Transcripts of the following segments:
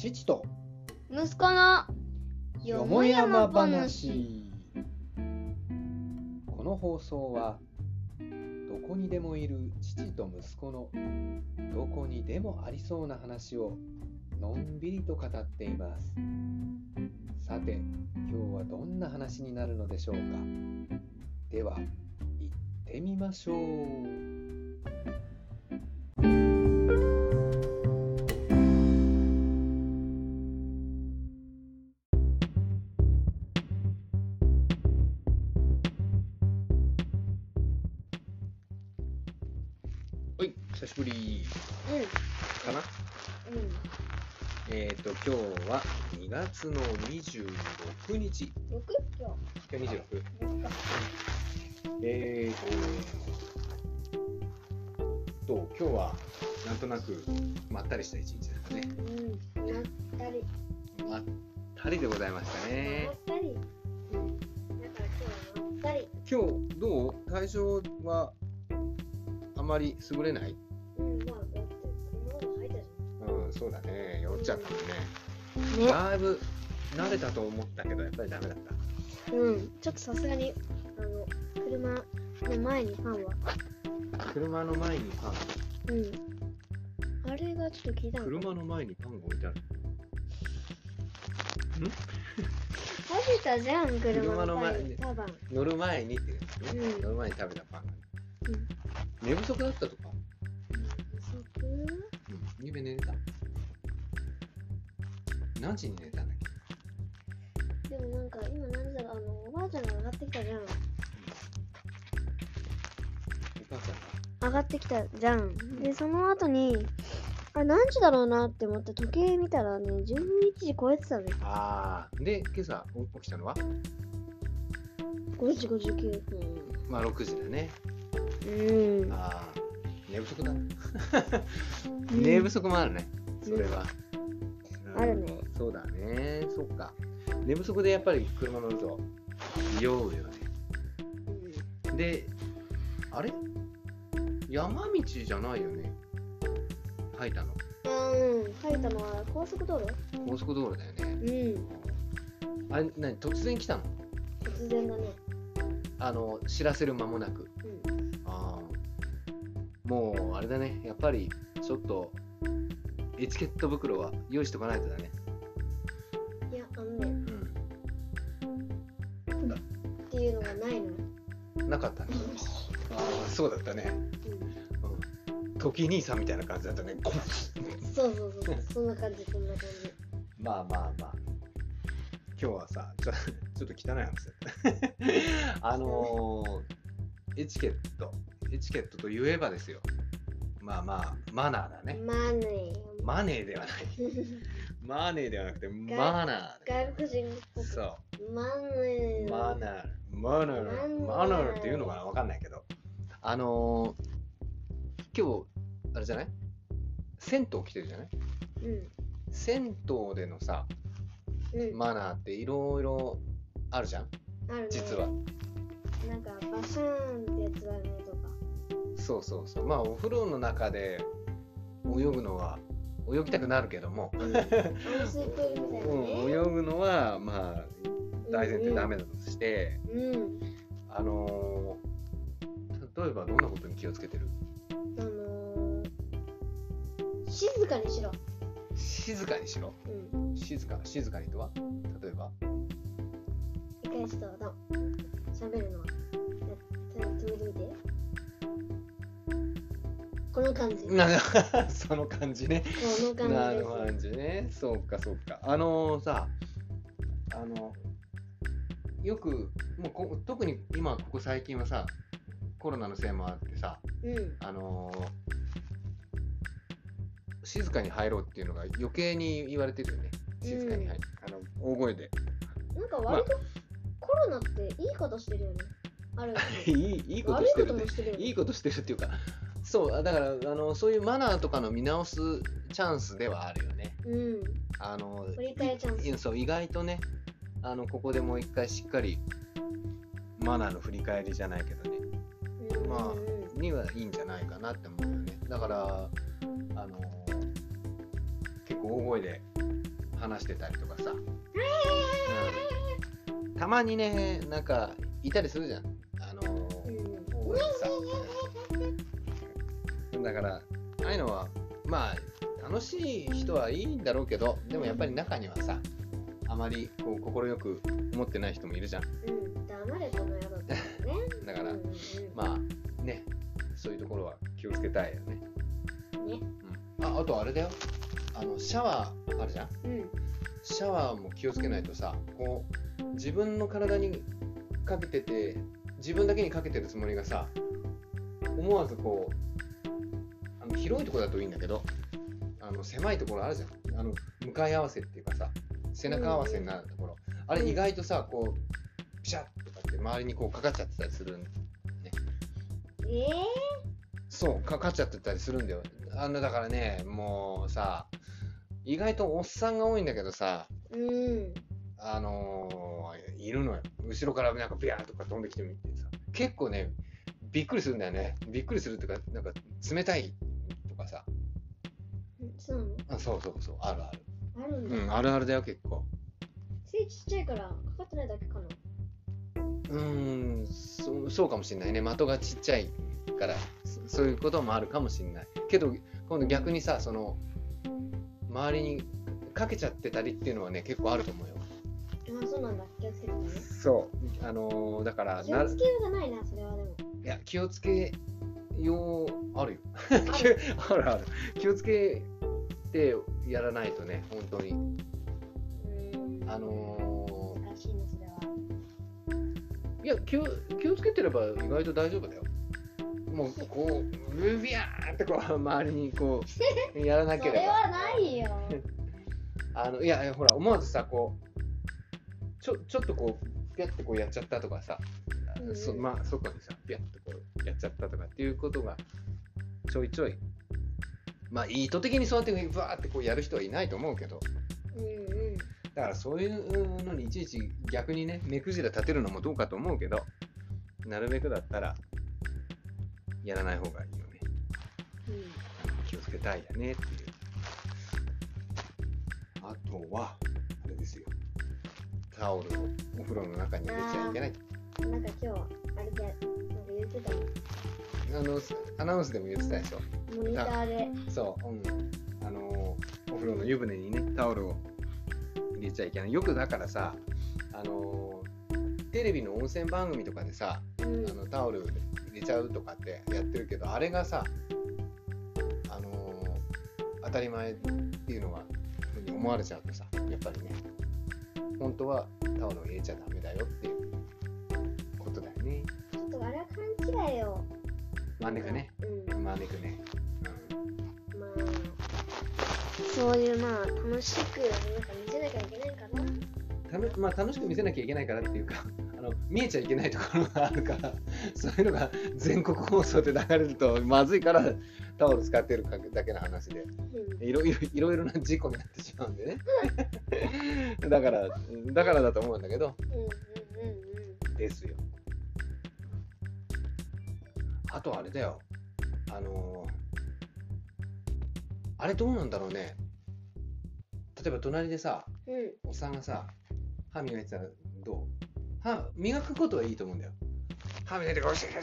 父と。息子のよもやま話。この放送はどこにでもいる父と息子のどこにでもありそうな話をのんびりと語っています。さて今日はどんな話になるのでしょうか。では行ってみましょう今日は2月の26日六今今日。26日。六かえーと、と今日はなんとなくまったりした一日ですかね。うんまったりまったりでございましたね。ま。ったりうんだから今日はまったり。今日どう？体調はあまり優れない？うんまあだって入ったじうん、そうだね。酔っちゃったもんね。ね。だいぶ慣れたと思ったけど、やっぱりダメだった。うん。ちょっとさすがにあの車の前にファンは。車の前にパン、うん。あれがちょっと聞いたの。かな車の前にパンが置いてある。食べたじゃん車車の前前に乗る前にっていうね、うん。乗る前に食べたパンが。ね。うん。寝不足だったとか？不足？うん。ゆうべ寝れた？何時に寝たんだっけ？でもなんか今何時だろうあのおばあちゃんが上がってきたじゃんお母さんが？上がってきたじゃんでその後にあ何時だろうなって思って時計見たらね11時超えてたねああ。で、今朝お起きたのは？5時59分まあ6時だね。うんああ。寝不足だな。寝不足もあるね。それは。あるねうんそうだね。そっか。寝不足でやっぱり車乗ると酔うよね。で、あれ？山道じゃないよね。入ったの。うんうん入ったのは高速道路？高速道路だよね。うんあれ、何？突然来たの？突然だねあの、知らせる間もなく。うんああ。もう、あれだね。やっぱり、ちょっと、エチケット袋は用意しとかないとだね。なかったね。ああ、そうだったね。うん。時兄さんみたいな感じだったね。そうそうそうそんな感じそんな感じまあまあまあ。今日はさ、ちょちょっと汚い話だった。あのー、エチケット。エチケットといえばですよ。まあまあ、マナーだね。まあねマネーではない。マネーではなくて、マナ外国人っぽー。くそう。まあねマナー。マナー。マナーっていうのかなわかんないけど。あのー、今日、あれじゃない？銭湯来てるじゃない？うん銭湯でのさ、うん。マナーっていろいろあるじゃん？あるね。実は。なんかバシャーンってやつだねとか。そうそうそう。まあ、お風呂の中で泳ぐのは、泳ぎたくなるけども、うん、ね。泳ぐのは、まあ、大前提ダメだとして、うんあのー例えばどんなことに気をつけてる？あのー静かにしろ静かにしろ？うん静か、静かにとは？例えば？一回ちょっとるのはややってみてこの感じ その感じね。の感じなるです感じね。そうか、そうか。あのーさ、あの、よく、もうこ特に今、ここ最近はさ、コロナのせいもあってさ、うん。あのー静かに入ろうっていうのが余計に言われてるよね。静かに入る。あの、大声で。なんか割とコロナっていいことしてるよね。ある いい、いいことしてるね。してるよね。いいことしてるっていうか、そう、だから、あの、そういうマナーとかの見直すチャンスではあるよね。うん。あの、振り返りチャンス。いいそう、意外とね、あの、ここでもう一回しっかり、マナーの振り返りじゃないけどね、まあにはいいんじゃないかなって思うよね。だから、あの、結構大声で話してたりとかさ、うん。たまにねなんかいたりするじゃん。あのうん大いにさ。だからああいうのはまあ楽しい人はいいんだろうけどでもやっぱり中にはさあまりこう快く思ってない人もいるじゃん。うん。黙れこの野郎ってね。だから、うんうんまあねそういうところは気をつけたいよね、ね。うん、ああとあれだよ。あのシャワーあるじゃん。うん。シャワーも気をつけないとさこう自分の体にかけてて自分だけにかけてるつもりがさ思わずこうあの広いところだといいんだけどあの狭いところあるじゃん。あの向かい合わせっていうかさ背中合わせになるところ、あれ意外とさこうピシャッとかって周りにこうかかっちゃってたりするんええそうかかっちゃってたりするんだよあのだからねもうさ意外とおっさんが多いんだけどさうんあのーいるのよ。後ろからなんかビャーとか飛んできてみてさ。結構ね、びっくりするんだよね。びっくりするっていうか、なんか冷たいとかさ。そうあそうそうそう、あるある。あるんだ、うん、あるあるだよ、結構。背ちっちゃいからかかってないだけかなうーん、そうそうかもしれないね。的がちっちゃいから、そそういうこともあるかもしれない。けど、今度逆にさ、その、周りにかけちゃってたりっていうのはね、結構あると思うよ。あそうなんだ気をつけてねそう。あのーだから気をつけようがないなそれはでもいや、気をつけよう、あるよ。ある あるある。気をつけてやらないとね、本当に。あの難しいねそれはーいや気を、気をつけてれば意外と大丈夫だよ。もう、こう、ブビャーってこう、周りにこう、やらなそければ。れはないよ あのいや、ほら、思わずさ、こう、ちょちょっとこう、ピャってこうやっちゃったとかさ、うんうんそまあ、外にさ、ピャってこうやっちゃったとかっていうことが、ちょいちょい、まあ、意図的にそうやって、バーってこうやる人はいないと思うけど、うんうんだからそういうのにいちいち逆にね、目くじら立てるのもどうかと思うけど、なるべくだったら、やらない方がいいよね。うん気をつけたいよねっていう。あとは、あれですよ。タオルをお風呂の中に入れちゃいけない。なんか今日あれでなんか言ってたのあの、アナウンスでも言ってたでしょ？モニターでそう、うん。あの、お風呂の湯船にね、タオルを入れちゃいけない。よくだからさ、あの、テレビの温泉番組とかでさ、うんあのタオル入れちゃうとかってやってるけど、あれがさ、あの当たり前っていうのは思われちゃうとさ、やっぱりね、本当はタオルを入れちゃダメだよっていうことだよね。ちょっとあれは勘違いよ真ん中ね。うん真ん中ね。まあそういうまあ楽しくなんか見せなきゃいけないかなうんたのまあ、楽しく見せなきゃいけないからっていうか、あの見えちゃいけないところがあるから、そういうのが全国放送で流れるとまずいからタオル使ってるだけの話で。うんいろいろいろいろな事故になってしまうんでね。だから、だからだと思うんだけど、うんうんうんですよ。あとあれだよ。あのーあれどうなんだろうね。例えば隣でさ、うんうんおっさんがさ、歯磨いてたらどう？歯磨くことはいいと思うんだよ。歯磨いてこ うして、っ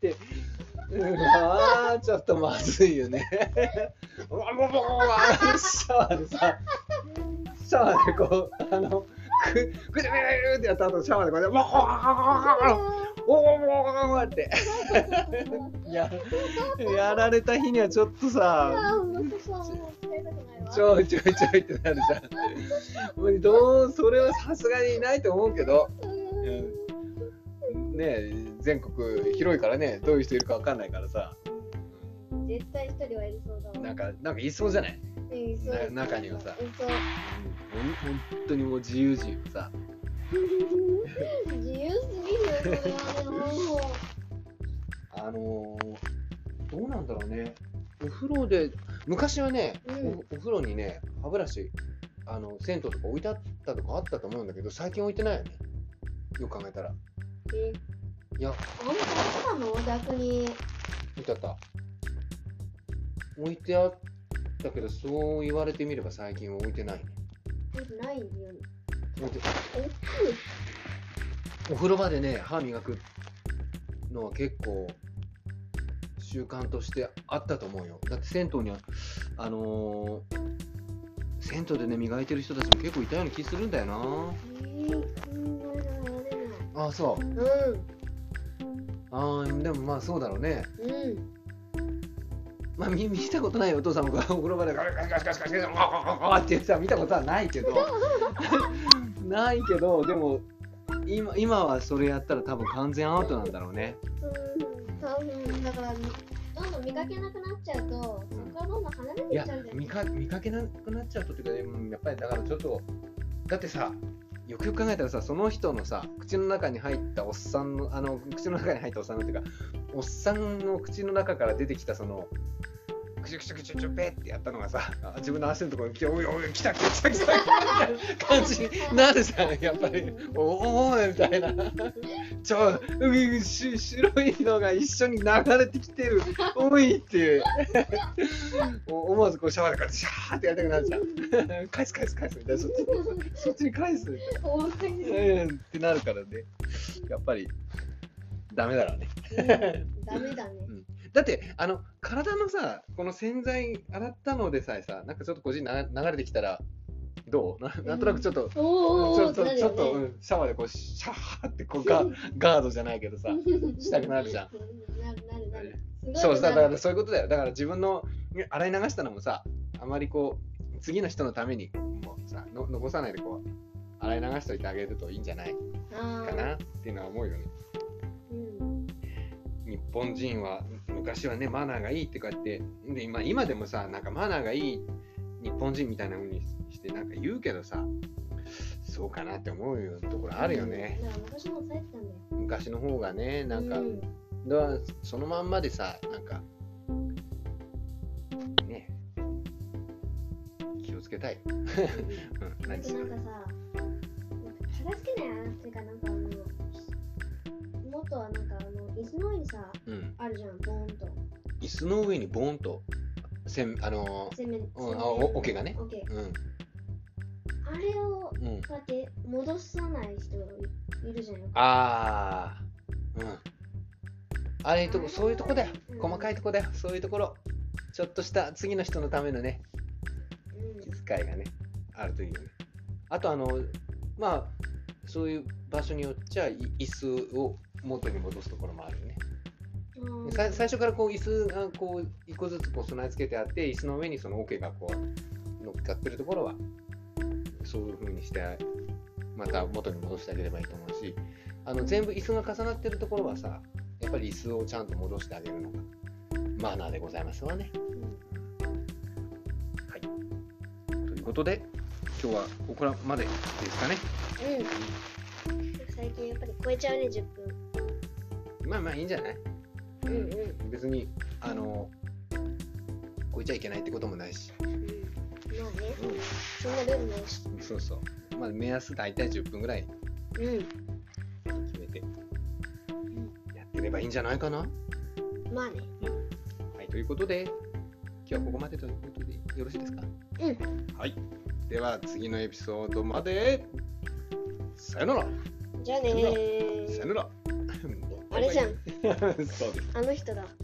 て。ああ、ちょっとまずいよね。シャワーでさ、シャワーでこう、あの、く、くるくるってやった後、シャワーでこうやって、おおおおって。や、やられた日にはちょっとさ、ちょいちょいちょいってなるじゃん。もうどうそれはさすがにないと思うけど、うん、ねえ全国広いからねどういう人いるかわかんないからさ。うん絶対一人はいるそうだわ。なんかなんかいそうじゃない、中にはさ。うう。ん、本当にもう自由自由さ。自由すぎるよそれは。あのーどうなんだろうね。お風呂で昔はね、うん。おお風呂にね歯ブラシあの銭湯とか置いてあったとかあったと思うんだけど最近置いてないよね。よく考えたら。え？いや。あんたそうなの逆に置いてあった置いてあったけど、そう言われてみれば最近は置いてないね。ないよね。置いてお風呂場でね、歯磨くのは結構習慣としてあったと思うよ。だって銭湯には、あのー銭湯でね、磨いてる人たちも結構いたような気するんだよな。え。ああ、そう。うああ、でもまあそうだろうね。ん。うん。まあ、見見たことないお父さんが お風呂場でガシガシガシガシガシガシガシって言ってた見たことはないけどないけどでも今今はそれやったら多分完全アウトなんだろうね。うん多分だからどんどん見かけなくなっちゃうと、そこはどんどん離れていっちゃうんだよ、ね、見か見かけなくなっちゃうとっていうか、ね、やっぱりだからちょっとだってさよくよく考えたらさその人のさ口の中に入ったおっさんのあの口の中に入ったおっさんのっていうかおっさんの口の中から出てきたそのクシュクシュクシュクシュペってやったのがさ自分の足のところに来ておいおい来た来た来た来たみたいな感じになるじゃんやっぱりおおみたいなちょうし白いのが一緒に流れてきてるおいってお思わずこうシャワーでこうやってシャーってやりたくなるじゃん返す返す返すみたいなそっちにそっちに返すみたいな。ってなるからねやっぱりダメだろうね。うん。ダメだね。だってあの体のさこの洗剤洗ったのでさえさなんかちょっとこっちにな流れてきたらどう？な なんとなくちょっと、おーおーおーちょっとちょっと、ううん。シャワーでこうシャーってこうガガードじゃないけどさ したくなるじゃん。そうだからそういうことだよ。だから自分の洗い流したのもさあまりこう次の人のためにもうさの残さないでこう洗い流しといてあげるといいんじゃないかなっていうのは思うよね。うん。日本人は昔はねマナーがいいってこうやってで今今でもさなんかマナーがいい日本人みたいな風にしてなんか言うけどさそうかなって思うよところあるよね、だから昔も抑えてたん。昔の方がねなんか、うん。そのまんまでさなんかね気をつけたい、うん、だ 何する？なんかさ、片付けないなっていうか、なんかあの、もっとはなんかあの、椅子の上にさ、うん。あるじゃん、ボーンと。椅子の上にボーンと。せんあのー洗面うんあお桶がね。オッケーうん。あれをうん。こうやって戻さない人いるじゃん。ああうん。あれとこそういうとこだよ。うん。細かいとこだよ。そういうところ。ちょっとした次の人のためのね。うん。気遣いがねあるといいよね。あとあのまあそういう場所によっちゃい椅子を元に戻すところもあるよねうんさ最初からこう椅子がこう一個ずつこう備え付けてあって椅子の上にその桶がこう乗っかってるところはそういう風にしてまた元に戻してあげればいいと思うしあの全部椅子が重なってるところはさやっぱり椅子をちゃんと戻してあげるのがマナーでございますわね。はい、ということで今日はここらまでですかね。うん。最近やっぱり超えちゃうね、10分。まあまあいいんじゃない？うんうん。別にあの超えちゃいけないってこともないし。うん、まあね、うそんなルールないし。ん、そうそう。まあ、目安大体10分ぐらいうん。決めてやってればいいんじゃないかな？まあね。はい、ということで、今日はここまでということでよろしいですか？うん。はい。では、次のエピソードまで。さよなら。じゃあねー。さよなら。あれじゃん。そうです。あの人だ。うん